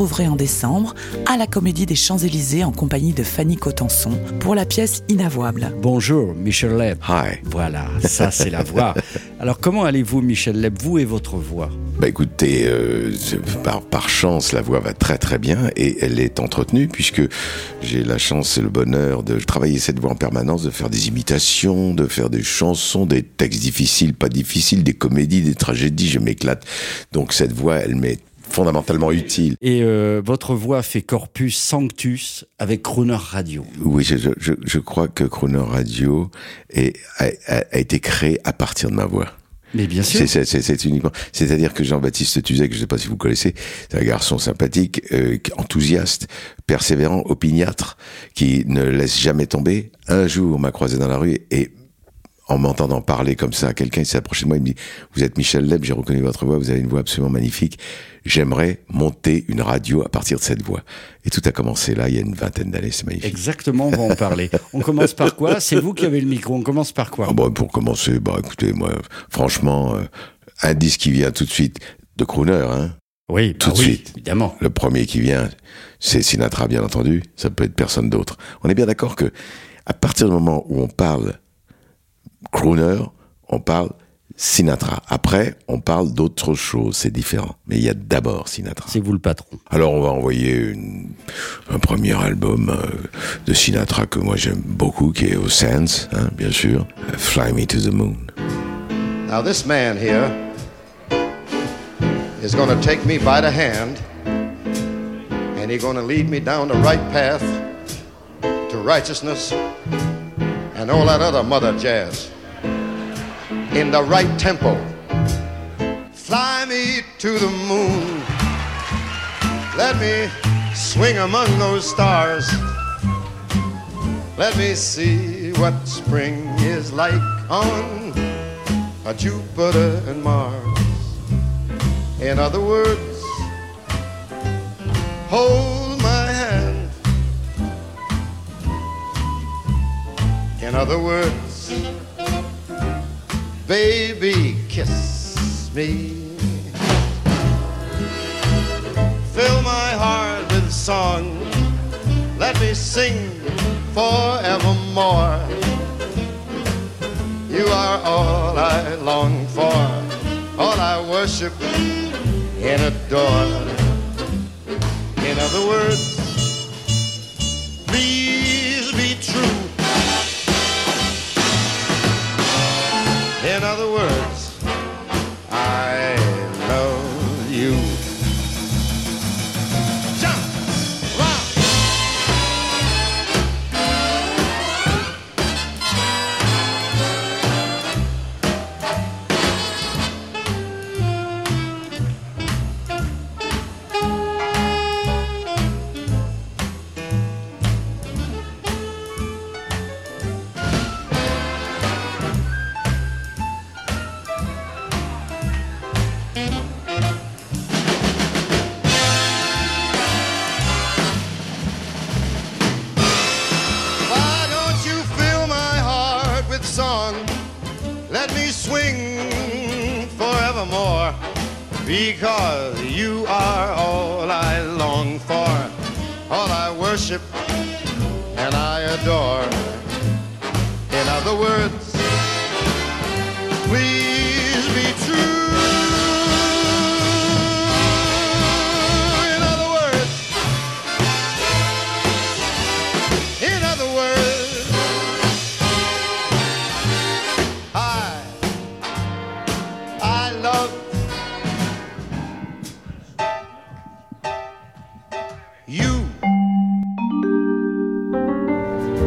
retrouverez en décembre à la Comédie des Champs-Élysées en compagnie de Fanny Cotenson pour la pièce Inavouable. Bonjour, Michel Leb. Hi. Voilà, ça c'est la voix. Alors comment allez-vous, Michel Leb, vous et votre voix? Bah écoutez, euh, par, par chance, la voix va très très bien et elle est entretenue puisque j'ai la chance et le bonheur de travailler cette voix en permanence, de faire des imitations, de faire des chansons, des textes difficiles, pas difficiles, des comédies, des tragédies, je m'éclate. Donc cette voix, elle m'est fondamentalement utile. Et euh, votre voix fait corpus sanctus avec Crooner Radio. Oui, je, je- je, crois que Crooner Radio est, a, a- a été créé à partir de ma voix. Mais bien sûr. C'est- C'est c'est- c'est uniquement. C'est-à-dire que Jean-Baptiste Tuzet, que je ne sais pas si vous connaissez, c'est un garçon sympathique, euh, enthousiaste, persévérant, opiniâtre, qui ne laisse jamais tomber. Un jour, on m'a croisé dans la rue et en m'entendant parler comme ça à quelqu'un, il s'est approché de moi, il me dit Vous êtes Michel Leb, j'ai reconnu votre voix, vous avez une voix absolument magnifique. J'aimerais monter une radio à partir de cette voix. Et tout a commencé là, il y a une vingtaine d'années, c'est magnifique. Exactement, on va en parler. On commence par quoi? C'est vous qui avez le micro, on commence par quoi? Ah bah, pour commencer, bah écoutez, moi, franchement, euh, un disque qui vient tout de suite de Crooner, hein. Oui, bah tout de oui, suite. évidemment. Le premier qui vient, c'est Sinatra, bien entendu. Ça peut être personne d'autre. On est bien d'accord que, à partir du moment où on parle crooner, on parle Sinatra. Après, on parle d'autres choses. C'est différent. Mais il y a d'abord Sinatra. C'est vous le patron. Alors, on va envoyer une- un premier album euh, de Sinatra que moi j'aime beaucoup, qui est au Sands, hein, bien sûr. Fly Me to the Moon. Now, this man here is going to take me by the hand and he's going to lead me down the right path to righteousness and all that other mother jazz in the right tempo. Fly me to the moon. Let me swing among those stars. Let me see what spring is like on a Jupiter and Mars. In other words, hold my hand. In other words, baby, kiss me. Fill my heart with song. Let me sing forevermore. You are all I long for, all I worship and adore. In other words, please Let me swing forevermore. Because you are all I long for, all I worship and I adore. In other words,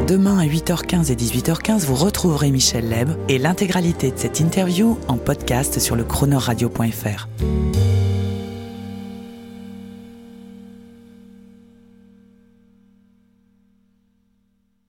Demain à 8h15 et 18h15, vous retrouverez Michel Leb et l'intégralité de cette interview en podcast sur le chronoradio.fr.